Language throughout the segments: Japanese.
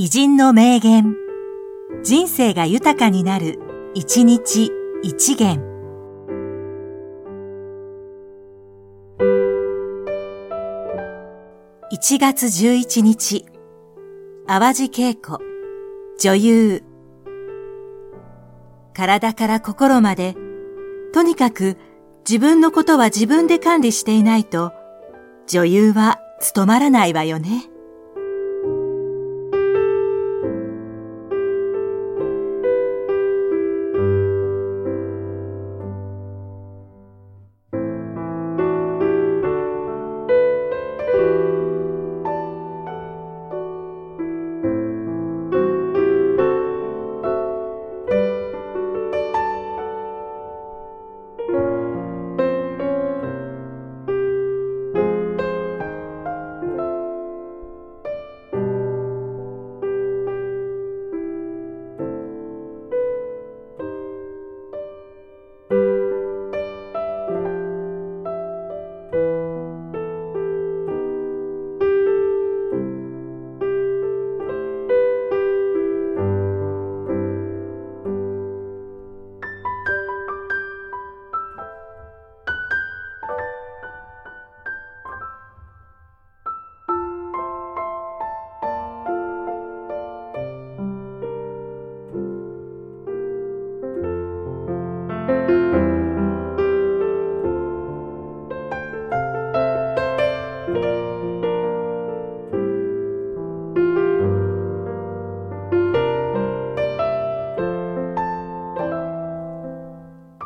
偉人の名言。人生が豊かになる、一日一元。1月11日、淡路恵子、女優。体から心まで、とにかく自分のことは自分で管理していないと、女優は務まらないわよね。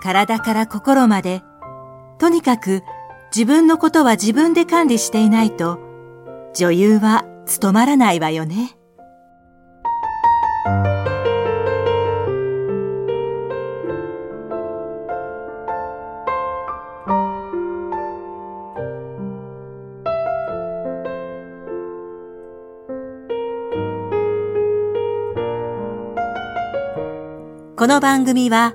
体から心まで、とにかく自分のことは自分で管理していないと、女優は務まらないわよね。この番組は、